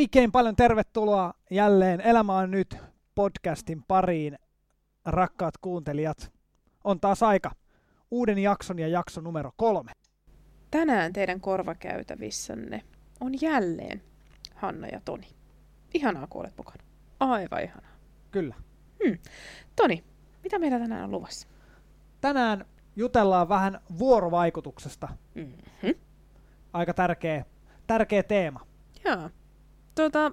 Oikein paljon tervetuloa jälleen Elämä on nyt podcastin pariin, rakkaat kuuntelijat. On taas aika uuden jakson ja jakson numero kolme. Tänään teidän korvakäytävissänne on jälleen Hanna ja Toni. Ihanaa, kun olet mukana. Aivan ihanaa. Kyllä. Hmm. Toni, mitä meillä tänään on luvassa? Tänään jutellaan vähän vuorovaikutuksesta. Mm-hmm. Aika tärkeä, tärkeä teema. Joo. Tuota,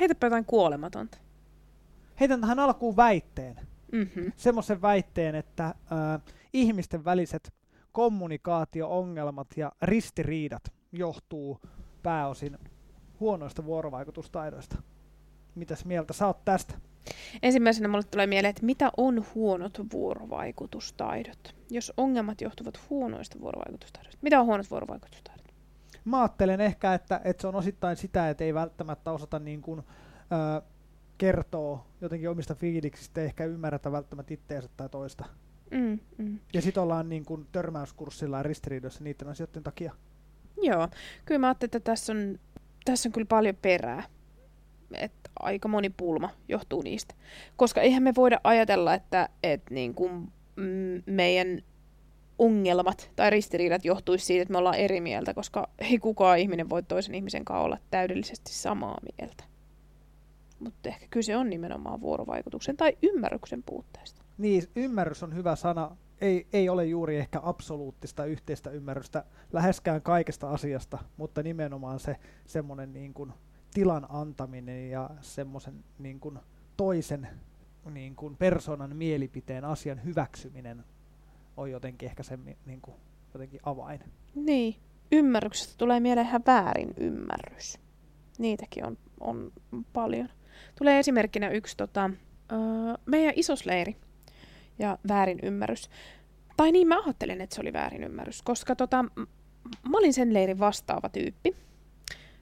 heitäpä jotain kuolematonta. Heitän tähän alkuun väitteen. Mm-hmm. Semmoisen väitteen, että äh, ihmisten väliset kommunikaatio-ongelmat ja ristiriidat johtuu pääosin huonoista vuorovaikutustaidoista. Mitäs mieltä sä oot tästä? Ensimmäisenä mulle tulee mieleen, että mitä on huonot vuorovaikutustaidot? Jos ongelmat johtuvat huonoista vuorovaikutustaidoista. Mitä on huonot vuorovaikutustaidot? Mä ajattelen ehkä, että, että se on osittain sitä, että ei välttämättä osata niin kuin, äh, kertoa jotenkin omista fiiliksistä, ehkä ymmärretä välttämättä itteensä tai toista. Mm, mm. Ja sitten ollaan niin kuin törmäyskurssilla ja ristiriidoissa niiden asioiden takia. Joo, kyllä mä ajattelin, että tässä on, tässä on kyllä paljon perää. Että aika moni pulma johtuu niistä. Koska eihän me voida ajatella, että, että niin kuin, meidän ongelmat tai ristiriidat johtuisi siitä, että me ollaan eri mieltä, koska ei kukaan ihminen voi toisen ihmisen kanssa olla täydellisesti samaa mieltä. Mutta ehkä kyse on nimenomaan vuorovaikutuksen tai ymmärryksen puutteesta. Niin, ymmärrys on hyvä sana. Ei, ei ole juuri ehkä absoluuttista yhteistä ymmärrystä läheskään kaikesta asiasta, mutta nimenomaan se semmoinen niin kuin tilan antaminen ja semmoisen niin kuin toisen niin kuin persoonan mielipiteen asian hyväksyminen on jotenkin ehkä se niin kuin, jotenkin avain. Niin, ymmärryksestä tulee mieleen ihan väärin ymmärrys. Niitäkin on, on paljon. Tulee esimerkkinä yksi tota, öö, meidän isosleiri ja väärin ymmärrys. Tai niin mä ajattelin, että se oli väärin ymmärrys, koska tota, mä olin sen leirin vastaava tyyppi.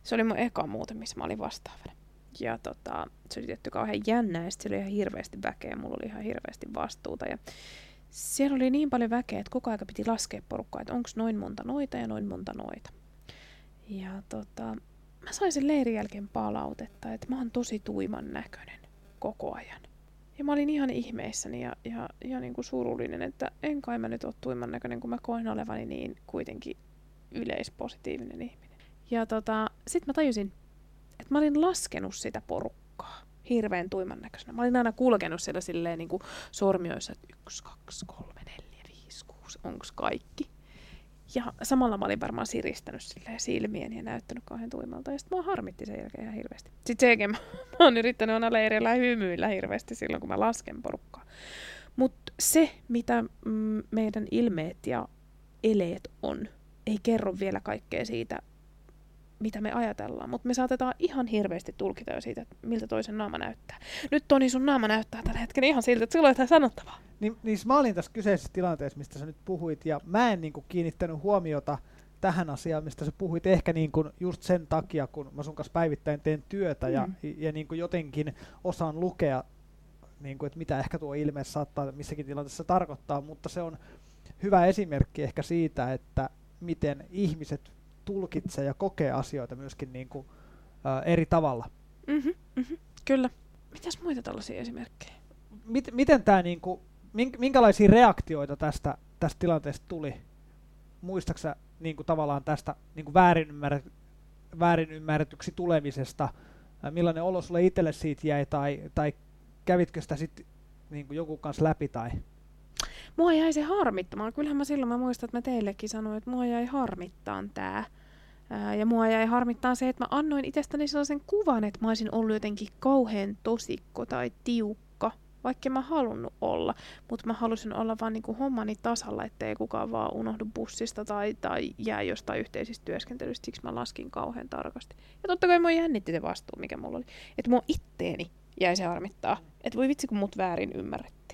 Se oli mun eka muuten, missä mä olin vastaavana. Ja tota, se oli tietty kauhean jännä ja se oli ihan hirveästi väkeä mulla oli ihan hirveästi vastuuta. Ja siellä oli niin paljon väkeä, että koko aika piti laskea porukkaa, että onko noin monta noita ja noin monta noita. Ja tota, mä sain sen leirin jälkeen palautetta, että mä oon tosi tuiman näköinen koko ajan. Ja mä olin ihan ihmeissäni ja, ja, ja niin kuin surullinen, että en kai mä nyt ole tuiman näköinen, kun mä koen olevani niin kuitenkin yleispositiivinen ihminen. Ja tota, sit mä tajusin, että mä olin laskenut sitä porukkaa hirveän tuiman näköisenä. Mä olin aina kulkenut siellä silleen niin kuin sormioissa, että yksi, kaksi, kolme, neljä, viisi, kuusi, onks kaikki? Ja samalla mä olin varmaan siristänyt silleen silmien ja näyttänyt kauhean tuimalta. Ja sitten mä harmitti sen jälkeen ihan hirveästi. Sitten sen jälkeen mä, mä oon yrittänyt aina leirillä hymyillä hirveästi silloin, kun mä lasken porukkaa. Mutta se, mitä mm, meidän ilmeet ja eleet on, ei kerro vielä kaikkea siitä, mitä me ajatellaan, mutta me saatetaan ihan hirveästi tulkita jo siitä, että miltä toisen naama näyttää. Nyt Toni, sun naama näyttää tällä hetkellä ihan siltä, että sulla on jotain sanottavaa. Niin, niin mä olin tässä kyseisessä tilanteessa, mistä sä nyt puhuit, ja mä en niin kuin, kiinnittänyt huomiota tähän asiaan, mistä sä puhuit ehkä niin kuin, just sen takia, kun mä sun kanssa päivittäin teen työtä, mm. ja, ja niin kuin, jotenkin osaan lukea, niin kuin, että mitä ehkä tuo ilme saattaa missäkin tilanteessa tarkoittaa, mutta se on hyvä esimerkki ehkä siitä, että miten ihmiset tulkitsee ja kokee asioita myöskin niin kuin, ä, eri tavalla. Mm-hmm, mm-hmm, kyllä. Mitäs muita tällaisia esimerkkejä? Mit, miten tämä, niin kuin, minkälaisia reaktioita tästä, tästä tilanteesta tuli? Muistaaksä niin kuin, tavallaan tästä niin kuin väärin, ymmärret, väärin ymmärretyksi tulemisesta? Millainen olo sulle itselle siitä jäi tai, tai kävitkö sitä sitten niin kuin joku kanssa läpi tai mua jäi se harmittamaan. Kyllähän mä silloin mä muistan, että mä teillekin sanoin, että mua jäi harmittaan tää. Ää, ja mua jäi harmittaa se, että mä annoin itsestäni sellaisen kuvan, että mä olisin ollut jotenkin kauhean tosikko tai tiukka, vaikka mä halunnut olla. Mutta mä halusin olla vaan niinku hommani tasalla, ettei kukaan vaan unohdu bussista tai, tai jää jostain yhteisistä työskentelystä. Siksi mä laskin kauhean tarkasti. Ja totta kai mua jännitti se vastuu, mikä mulla oli. Että mua itteeni jäi se harmittaa. Että voi vitsi, kun mut väärin ymmärrettiin.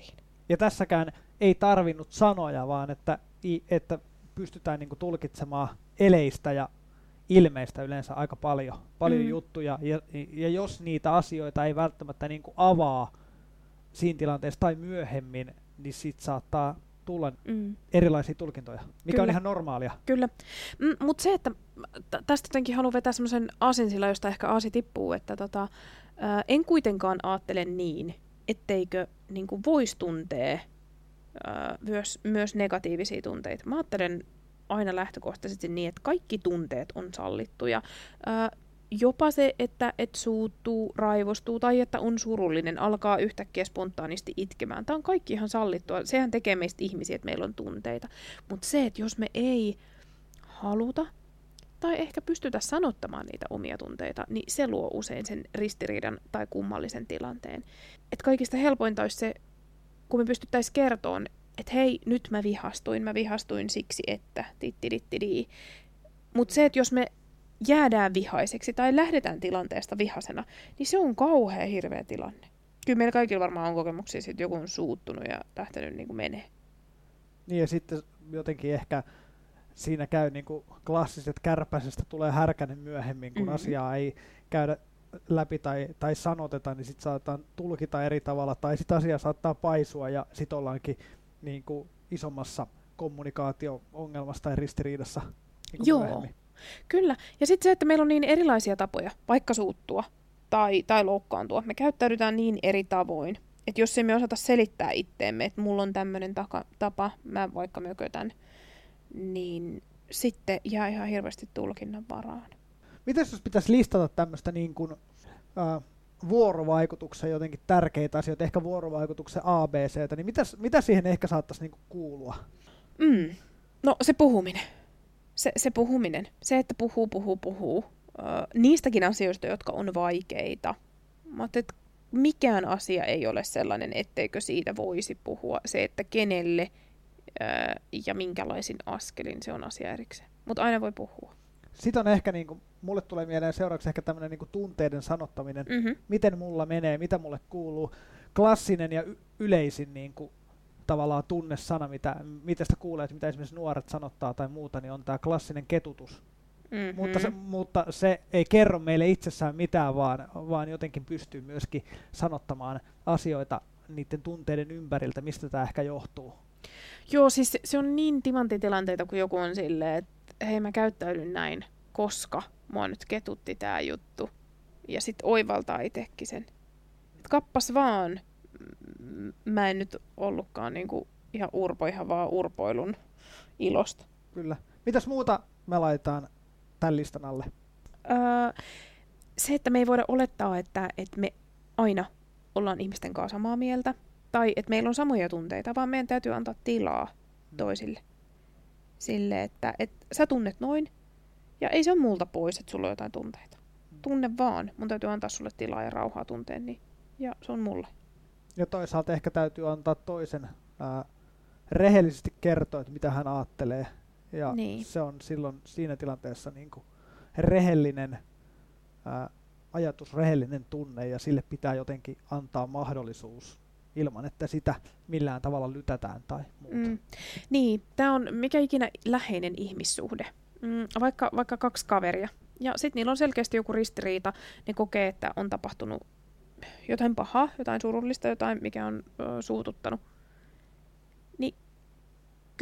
Ja tässäkään ei tarvinnut sanoja, vaan että, että pystytään niin kuin tulkitsemaan eleistä ja ilmeistä yleensä aika paljon, paljon mm. juttuja, ja, ja jos niitä asioita ei välttämättä niin kuin avaa siinä tilanteessa tai myöhemmin, niin sit saattaa tulla mm. erilaisia tulkintoja, mikä Kyllä. on ihan normaalia. Kyllä, mm, mutta se, että t- tästä jotenkin haluan vetää semmoisen sillä josta ehkä aasi tippuu, että tota, ää, en kuitenkaan ajattele niin, etteikö niin voisi tuntea myös, myös negatiivisia tunteita. Mä ajattelen aina lähtökohtaisesti niin, että kaikki tunteet on sallittuja. Ää, jopa se, että et suuttuu, raivostuu tai että on surullinen, alkaa yhtäkkiä spontaanisti itkemään. Tämä on kaikki ihan sallittua. Sehän tekee meistä ihmisiä, että meillä on tunteita. Mutta se, että jos me ei haluta tai ehkä pystytä sanottamaan niitä omia tunteita, niin se luo usein sen ristiriidan tai kummallisen tilanteen. Et kaikista helpointa olisi se, kun me pystyttäisiin kertoa, että hei, nyt mä vihastuin, mä vihastuin siksi, että titti Mutta se, että jos me jäädään vihaiseksi tai lähdetään tilanteesta vihasena, niin se on kauhean hirveä tilanne. Kyllä meillä kaikilla varmaan on kokemuksia, että joku on suuttunut ja lähtenyt niin menee. Niin ja sitten jotenkin ehkä siinä käy niin kuin klassiset kärpäisestä tulee härkänen myöhemmin, kun mm-hmm. asiaa ei käydä läpi tai, tai sanoteta, niin sitten saataan tulkita eri tavalla, tai sitten asia saattaa paisua ja sitten ollaankin niin kuin isommassa kommunikaatio-ongelmassa tai ristiriidassa niin Joo, myöhemmin. Kyllä. Ja sitten se, että meillä on niin erilaisia tapoja, vaikka suuttua tai, tai loukkaantua. Me käyttäydytään niin eri tavoin. Että jos emme osata selittää itteemme, että mulla on tämmöinen tapa, mä vaikka mökötän, niin sitten jää ihan hirveästi tulkinnan varaan. Miten jos pitäisi listata tämmöistä niin kuin, äh, vuorovaikutuksen jotenkin tärkeitä asioita, ehkä vuorovaikutuksen ABC, niin mitä, mitä siihen ehkä saattaisi niin kuin kuulua? Mm. No se puhuminen se, se puhuminen, se, että puhuu, puhuu, puhuu, ö, niistäkin asioista, jotka on vaikeita. Mä että mikään asia ei ole sellainen, etteikö siitä voisi puhua. Se, että kenelle ja minkälaisin askelin, se on asia erikseen. Mutta aina voi puhua. Sitten on ehkä, niin kuin, mulle tulee mieleen seuraavaksi ehkä tämmöinen niin tunteiden sanottaminen. Mm-hmm. Miten mulla menee, mitä mulle kuuluu. Klassinen ja y- yleisin niin kuin, tavallaan tunnesana, mitä, mitä sitä kuulee, mitä esimerkiksi nuoret sanottaa tai muuta, niin on tämä klassinen ketutus. Mm-hmm. Mutta, se, mutta se ei kerro meille itsessään mitään, vaan, vaan jotenkin pystyy myöskin sanottamaan asioita niiden tunteiden ympäriltä, mistä tämä ehkä johtuu. Joo, siis se on niin timanttitilanteita, kun joku on silleen, että hei mä käyttäydyn näin, koska mua nyt ketutti tämä juttu. Ja sitten oivaltaa itsekin sen. Et kappas vaan, mä en nyt ollutkaan niinku ihan urpo, ihan vaan urpoilun ilosta. Kyllä. Mitäs muuta me laitetaan tämän listan alle? Öö, se, että me ei voida olettaa, että, että me aina ollaan ihmisten kanssa samaa mieltä, tai että meillä on samoja tunteita, vaan meidän täytyy antaa tilaa mm. toisille. Sille, että, että sä tunnet noin, ja ei se ole multa pois, että sulla on jotain tunteita. Mm. Tunne vaan. Mun täytyy antaa sulle tilaa ja rauhaa tunteen, niin, ja se on mulle. Ja toisaalta ehkä täytyy antaa toisen ää, rehellisesti kertoa, että mitä hän ajattelee. Ja niin. se on silloin siinä tilanteessa niin kuin rehellinen ää, ajatus, rehellinen tunne, ja sille pitää jotenkin antaa mahdollisuus ilman, että sitä millään tavalla lytätään tai muuta. Mm. Niin, tämä on mikä ikinä läheinen ihmissuhde. Mm, vaikka, vaikka kaksi kaveria. Ja sitten niillä on selkeästi joku ristiriita, ne kokee, että on tapahtunut jotain pahaa, jotain surullista, jotain, mikä on ö, suututtanut,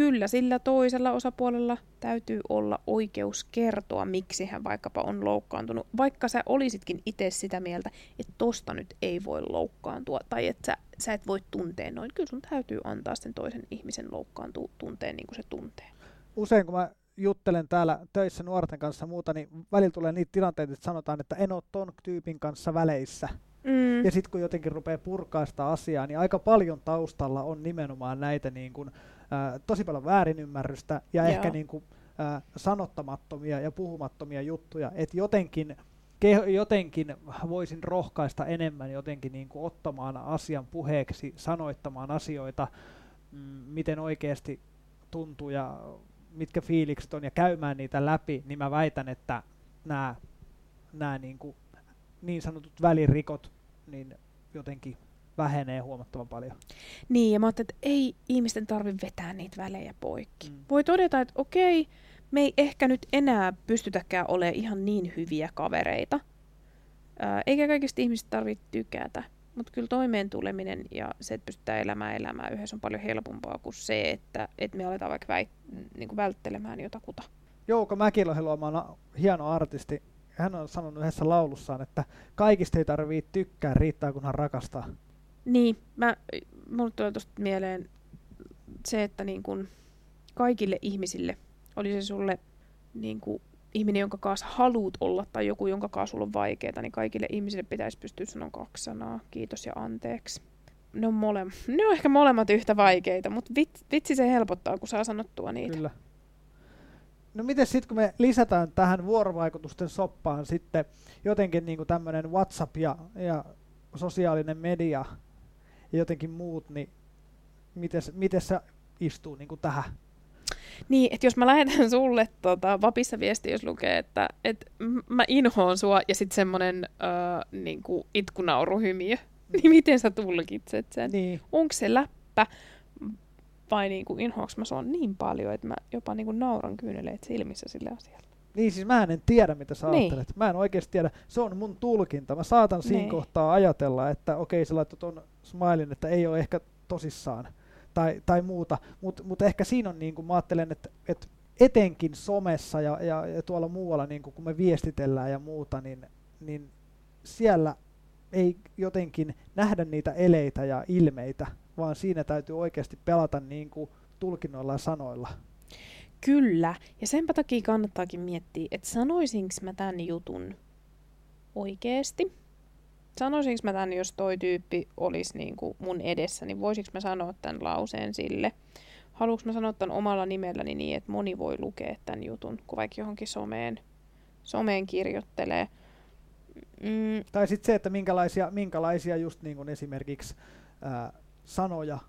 kyllä sillä toisella osapuolella täytyy olla oikeus kertoa, miksi hän vaikkapa on loukkaantunut, vaikka sä olisitkin itse sitä mieltä, että tosta nyt ei voi loukkaantua, tai että sä, sä et voi tuntea noin. Kyllä sun täytyy antaa sen toisen ihmisen loukkaantua tunteen niin kuin se tuntee. Usein kun mä juttelen täällä töissä nuorten kanssa muuta, niin välillä tulee niitä tilanteita, että sanotaan, että en ole ton tyypin kanssa väleissä. Mm. Ja sitten kun jotenkin rupeaa purkaa sitä asiaa, niin aika paljon taustalla on nimenomaan näitä niin kuin, ää, tosi paljon väärinymmärrystä ja Joo. ehkä niin kuin, ää, sanottamattomia ja puhumattomia juttuja. Että jotenkin, jotenkin voisin rohkaista enemmän jotenkin niin kuin ottamaan asian puheeksi, sanoittamaan asioita, mm, miten oikeasti tuntuu ja mitkä fiilikset on ja käymään niitä läpi, niin mä väitän, että nämä, nämä niin kuin niin sanotut välirikot niin jotenkin vähenee huomattavan paljon. Niin, ja mä ajattelin, että ei ihmisten tarvitse vetää niitä välejä poikki. Mm. Voi todeta, että okei, me ei ehkä nyt enää pystytäkään olemaan ihan niin hyviä kavereita. Ää, eikä kaikista ihmistä tarvitse tykätä. Mutta kyllä toimeen tuleminen ja se, että pystytään elämään elämää yhdessä on paljon helpompaa kuin se, että, että me aletaan vaikka väit, niin kuin välttelemään jotakuta. Jouko Mäkilohiluoma on hieno artisti. Hän on sanonut yhdessä laulussaan, että kaikista ei tarvitse tykkää, riittää kunhan rakastaa. Niin, mä, mulle tulee tuosta mieleen se, että niin kun kaikille ihmisille, oli se sulle niin kuin ihminen, jonka kanssa haluat olla, tai joku, jonka kanssa sulla on vaikeaa, niin kaikille ihmisille pitäisi pystyä sanomaan kaksi sanaa. Kiitos ja anteeksi. Ne on, mole- ne on ehkä molemmat yhtä vaikeita, mutta vit- vitsi se helpottaa, kun saa sanottua niitä. Kyllä. No miten sitten, kun me lisätään tähän vuorovaikutusten soppaan sitten jotenkin niin tämmöinen WhatsApp ja, ja sosiaalinen media ja jotenkin muut, niin miten, miten se istuu niin tähän? Niin, että jos mä lähetän sulle tota, vapissa viesti, jos lukee, että et, mä inhoon sua ja sitten semmoinen äh, niinku itkunauruhymiö, niin miten sä tulkitset sen? Niin. Onko se läppä vai niinku inhoaks mä sua niin paljon, että mä jopa niinku nauran kyyneleet silmissä sille asialle? Niin siis mä en tiedä, mitä sä niin. ajattelet. Mä en oikeasti tiedä. Se on mun tulkinta. Mä saatan siinä niin. kohtaa ajatella, että okei, sä laittoi ton smilein, että ei ole ehkä tosissaan tai, tai muuta, mutta mut ehkä siinä on, niin kuin mä ajattelen, että, että etenkin somessa ja, ja, ja tuolla muualla, niin kuin kun me viestitellään ja muuta, niin, niin siellä ei jotenkin nähdä niitä eleitä ja ilmeitä, vaan siinä täytyy oikeasti pelata niin kuin tulkinnoilla ja sanoilla. Kyllä, ja sen takia kannattaakin miettiä, että sanoisinko mä tämän jutun oikeasti, sanoisinko mä tämän, jos toi tyyppi olisi niin kuin mun edessä, niin voisinko mä sanoa tämän lauseen sille? Haluanko mä sanoa tämän omalla nimelläni niin, että moni voi lukea tämän jutun, kun vaikka johonkin someen, someen kirjoittelee. Mm. Tai sitten se, että minkälaisia, minkälaisia just niin kuin esimerkiksi ää, sanoja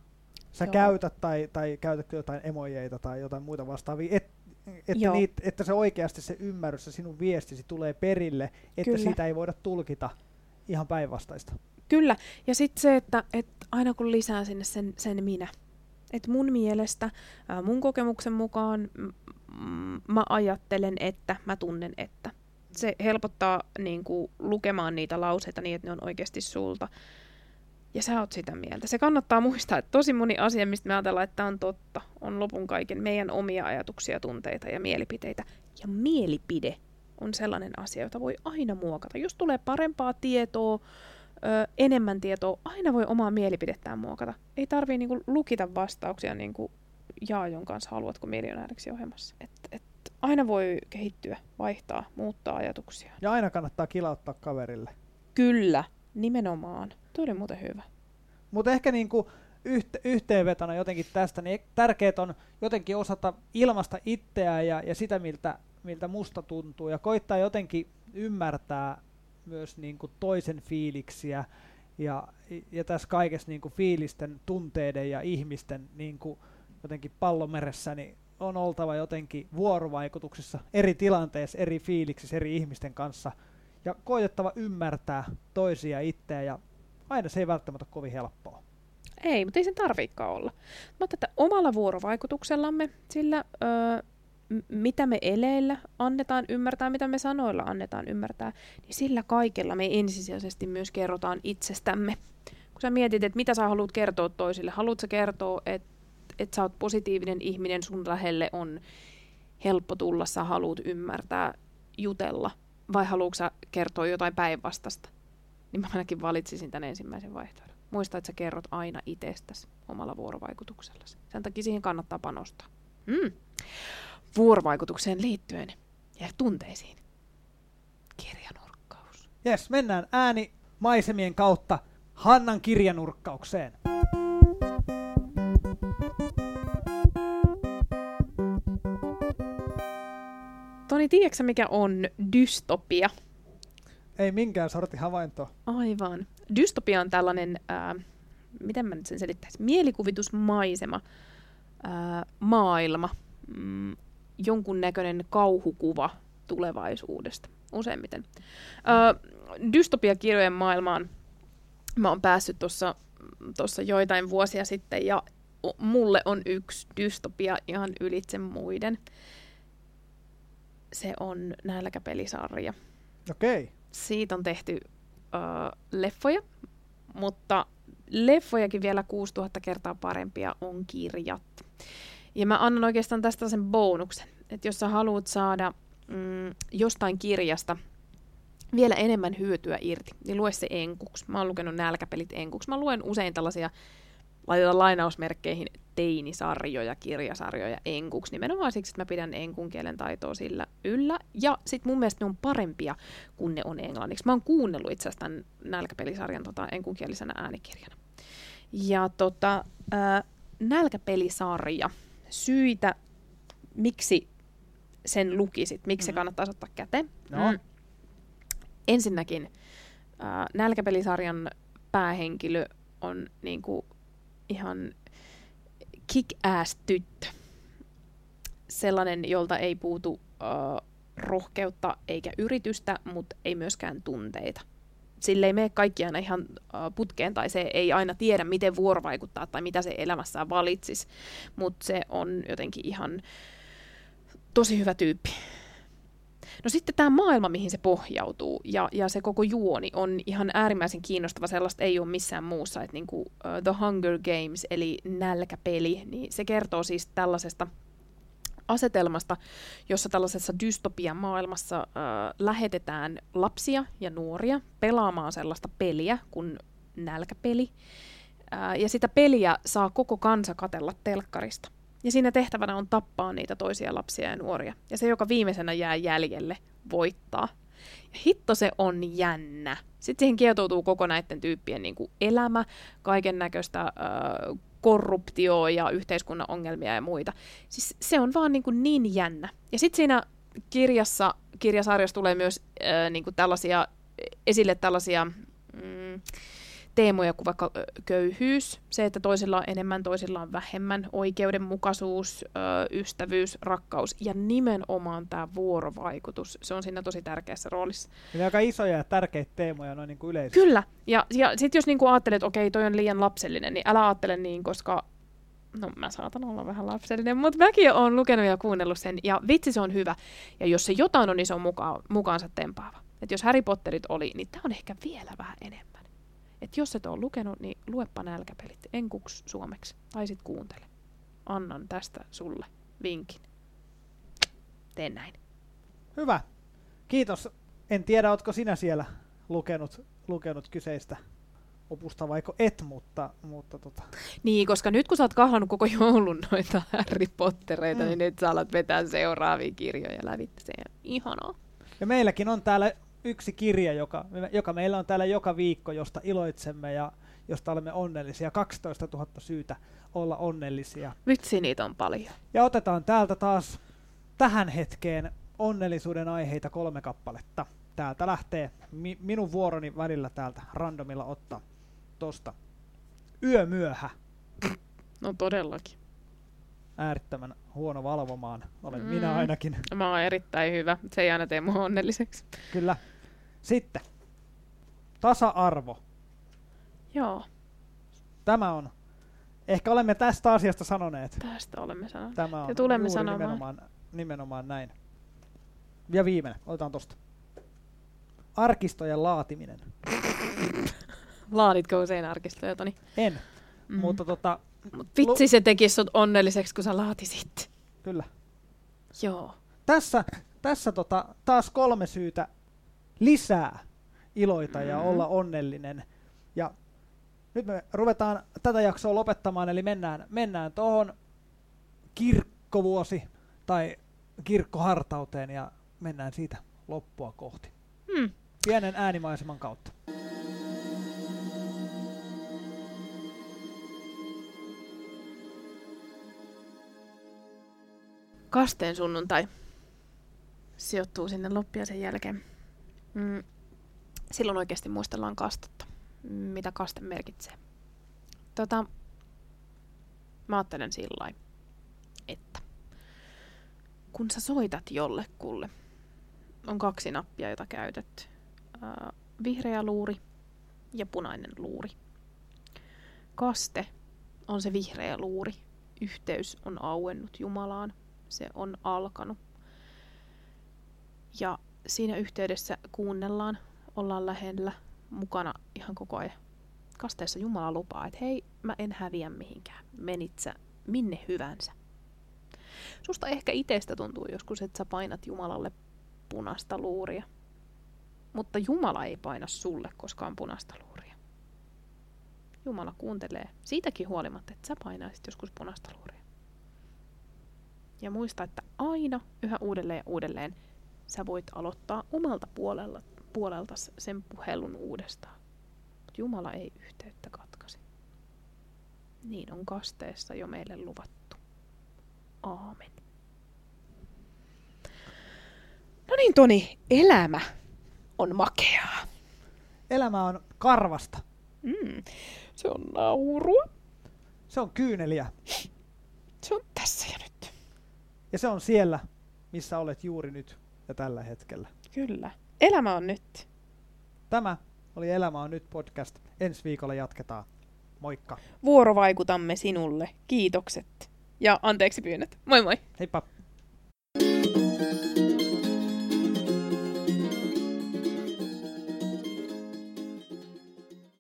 sä Joo. käytät tai, tai käytätkö jotain emojeita tai jotain muita vastaavia, et, että, niit, että se oikeasti se ymmärrys ja sinun viestisi tulee perille, että Kyllä. siitä ei voida tulkita ihan päinvastaista. Kyllä, ja sitten se, että, että aina kun lisää sinne sen, sen minä, että mun mielestä, ää, mun kokemuksen mukaan m- mä ajattelen, että mä tunnen, että. Se helpottaa niin kuin, lukemaan niitä lauseita niin, että ne on oikeasti sulta. Ja sä oot sitä mieltä. Se kannattaa muistaa, että tosi moni asia, mistä me ajatellaan, että on totta, on lopun kaiken meidän omia ajatuksia, tunteita ja mielipiteitä. Ja mielipide on sellainen asia, jota voi aina muokata. Jos tulee parempaa tietoa, ö, enemmän tietoa, aina voi omaa mielipidettään muokata. Ei tarvii niinku lukita vastauksia niinku Jaajon kanssa haluatko miljonääriksi ohjelmassa. Et, et, aina voi kehittyä, vaihtaa, muuttaa ajatuksia. Ja aina kannattaa kilauttaa kaverille. Kyllä, nimenomaan. Tuo oli muuten hyvä. Mutta ehkä niinku yhte, yhteenvetona jotenkin tästä, niin tärkeää on jotenkin osata ilmasta itseään ja, ja sitä, miltä miltä musta tuntuu ja koittaa jotenkin ymmärtää myös niin kuin toisen fiiliksiä ja, ja tässä kaikessa niin kuin fiilisten, tunteiden ja ihmisten niin kuin jotenkin pallomeressä niin on oltava jotenkin vuorovaikutuksessa eri tilanteissa, eri fiiliksissä, eri ihmisten kanssa ja koitettava ymmärtää toisia itseä ja aina se ei välttämättä ole kovin helppoa. Ei, mutta ei sen tarviikaan olla. Mutta että omalla vuorovaikutuksellamme, sillä öö, mitä me eleillä annetaan ymmärtää, mitä me sanoilla annetaan ymmärtää, niin sillä kaikella me ensisijaisesti myös kerrotaan itsestämme. Kun sä mietit, että mitä sä haluat kertoa toisille, haluat sä kertoa, että, että sä oot positiivinen ihminen, sun lähelle on helppo tulla, sä haluat ymmärtää, jutella, vai haluatko sä kertoa jotain päinvastasta, niin mä ainakin valitsisin tämän ensimmäisen vaihtoehdon. Muista, että sä kerrot aina itsestäsi omalla vuorovaikutuksellasi. Sen takia siihen kannattaa panostaa. Mm vuorovaikutukseen liittyen ja tunteisiin. Kirjanurkkaus. Jes, mennään ääni maisemien kautta Hannan kirjanurkkaukseen. Toni, tiedätkö mikä on dystopia? Ei minkään sorti havainto. Aivan. Dystopia on tällainen, ää, miten mä nyt sen selittäisin, mielikuvitusmaisema ää, maailma, mm, jonkunnäköinen kauhukuva tulevaisuudesta useimmiten. Ö, dystopiakirjojen maailmaan mä oon päässyt tuossa joitain vuosia sitten ja mulle on yksi dystopia ihan ylitse muiden. Se on nälkäpelisarja. Okei. Okay. Siitä on tehty ö, leffoja, mutta leffojakin vielä 6000 kertaa parempia on kirjat. Ja mä annan oikeastaan tästä sen bonuksen, että jos sä haluat saada mm, jostain kirjasta vielä enemmän hyötyä irti, niin lue se enkuksi. Mä oon lukenut nälkäpelit enkuksi. Mä luen usein tällaisia, laitetaan lainausmerkkeihin, teinisarjoja, kirjasarjoja enkuksi. Nimenomaan siksi, että mä pidän enkun kielen taitoa sillä yllä. Ja sit mun mielestä ne on parempia kuin ne on englanniksi. Mä oon kuunnellut itse asiassa tämän nälkäpelisarjan tota, enkunkielisenä äänikirjana. Ja tota, äh, nälkäpelisarja, syitä, miksi sen lukisit, miksi mm. se kannattaisi ottaa käteen. No. Mm. Ensinnäkin äh, nälkäpelisarjan päähenkilö on niinku ihan kick-ass tyttö. Sellainen, jolta ei puutu äh, rohkeutta eikä yritystä, mutta ei myöskään tunteita. Sille ei mene kaikki aina ihan äh, putkeen tai se ei aina tiedä, miten vuorovaikuttaa tai mitä se elämässään valitsisi, mutta se on jotenkin ihan tosi hyvä tyyppi. No sitten tämä maailma, mihin se pohjautuu ja, ja se koko juoni on ihan äärimmäisen kiinnostava. Sellaista ei ole missään muussa. Että niinku, uh, The Hunger Games eli nälkäpeli, niin se kertoo siis tällaisesta asetelmasta, jossa tällaisessa dystopia-maailmassa äh, lähetetään lapsia ja nuoria pelaamaan sellaista peliä kuin nälkäpeli. Äh, ja sitä peliä saa koko kansa katella telkkarista. Ja siinä tehtävänä on tappaa niitä toisia lapsia ja nuoria. Ja se, joka viimeisenä jää jäljelle, voittaa. Ja hitto se on jännä. Sitten siihen kietoutuu koko näiden tyyppien niin kuin elämä, kaiken näköistä äh, korruptioa ja yhteiskunnan ongelmia ja muita. Siis se on vaan niin, kuin niin jännä. Ja sitten siinä kirjassa, kirjasarjassa tulee myös äh, niin kuin tällaisia, esille tällaisia... Mm, teemoja kuin vaikka köyhyys, se, että toisilla on enemmän, toisilla on vähemmän, oikeudenmukaisuus, ystävyys, rakkaus ja nimenomaan tämä vuorovaikutus. Se on siinä tosi tärkeässä roolissa. Eli aika isoja ja tärkeitä teemoja noin niin kuin yleisesti. Kyllä. Ja, ja sitten jos niin kuin ajattelet, että okei, toi on liian lapsellinen, niin älä ajattele niin, koska no mä saatan olla vähän lapsellinen, mutta mäkin olen lukenut ja kuunnellut sen, ja vitsi se on hyvä. Ja jos se jotain on, niin se on muka- mukaansa tempaava. Että jos Harry Potterit oli, niin tämä on ehkä vielä vähän enemmän että jos et ole lukenut, niin luepa nälkäpelit enkuks suomeksi, tai sit kuuntele. Annan tästä sulle vinkin. Tee näin. Hyvä. Kiitos. En tiedä, ootko sinä siellä lukenut, lukenut kyseistä opusta vaiko et, mutta, mutta tota. Niin, koska nyt kun sä oot kahlannut koko joulun noita Harry Pottereita, mm. niin nyt sä alat vetää seuraavia kirjoja lävitse. Ihanaa. Ja meilläkin on täällä yksi kirja, joka, joka meillä on täällä joka viikko, josta iloitsemme ja josta olemme onnellisia. 12 000 syytä olla onnellisia. Vitsi, niitä on paljon. Ja otetaan täältä taas tähän hetkeen onnellisuuden aiheita kolme kappaletta. Täältä lähtee mi- minun vuoroni välillä täältä randomilla ottaa tosta. Yömyöhä. No todellakin. Äärittömän huono valvomaan. Olen mm. minä ainakin. Mä oon erittäin hyvä. Se ei aina tee mua onnelliseksi. Kyllä. Sitten, tasa-arvo. Joo. Tämä on, ehkä olemme tästä asiasta sanoneet. Tästä olemme sanoneet. Tämä on ja tulemme juuri sanomaan. nimenomaan, nimenomaan näin. Ja viimeinen, otetaan tosta. Arkistojen laatiminen. Laaditko usein arkistoja, Toni? En, mm. mutta tota... Mut vitsi se tekisi sut onnelliseksi, kun sä laatisit. Kyllä. Joo. Tässä, tässä tota, taas kolme syytä lisää iloita ja olla onnellinen. Ja nyt me ruvetaan tätä jaksoa lopettamaan, eli mennään, mennään tuohon kirkkovuosi tai kirkkohartauteen ja mennään siitä loppua kohti. Hmm. Pienen äänimaiseman kautta. Kasteen sunnuntai sijoittuu sinne loppiaisen jälkeen. Mm, silloin oikeasti muistellaan kastetta, mitä kaste merkitsee. Tota, mä ajattelen sillä että kun sä soitat jollekulle, on kaksi nappia, joita käytät. Äh, vihreä luuri ja punainen luuri. Kaste on se vihreä luuri. Yhteys on auennut Jumalaan. Se on alkanut. Ja siinä yhteydessä kuunnellaan, ollaan lähellä, mukana ihan koko ajan. Kasteessa Jumala lupaa, että hei, mä en häviä mihinkään. Menit sä minne hyvänsä. Susta ehkä itsestä tuntuu joskus, että sä painat Jumalalle punaista luuria. Mutta Jumala ei paina sulle koskaan punaista luuria. Jumala kuuntelee siitäkin huolimatta, että sä painaisit joskus punaista luuria. Ja muista, että aina yhä uudelleen ja uudelleen sä voit aloittaa omalta puolella, puolelta sen puhelun uudestaan. Jumala ei yhteyttä katkaise. Niin on kasteessa jo meille luvattu. Aamen. No niin, Toni, elämä on makeaa. Elämä on karvasta. Mm. Se on naurua. Se on kyyneliä. Se on tässä ja nyt. Ja se on siellä, missä olet juuri nyt ja tällä hetkellä. Kyllä. Elämä on nyt. Tämä oli Elämä on nyt podcast. Ensi viikolla jatketaan. Moikka. Vuorovaikutamme sinulle. Kiitokset. Ja anteeksi pyynnöt. Moi moi. Heippa.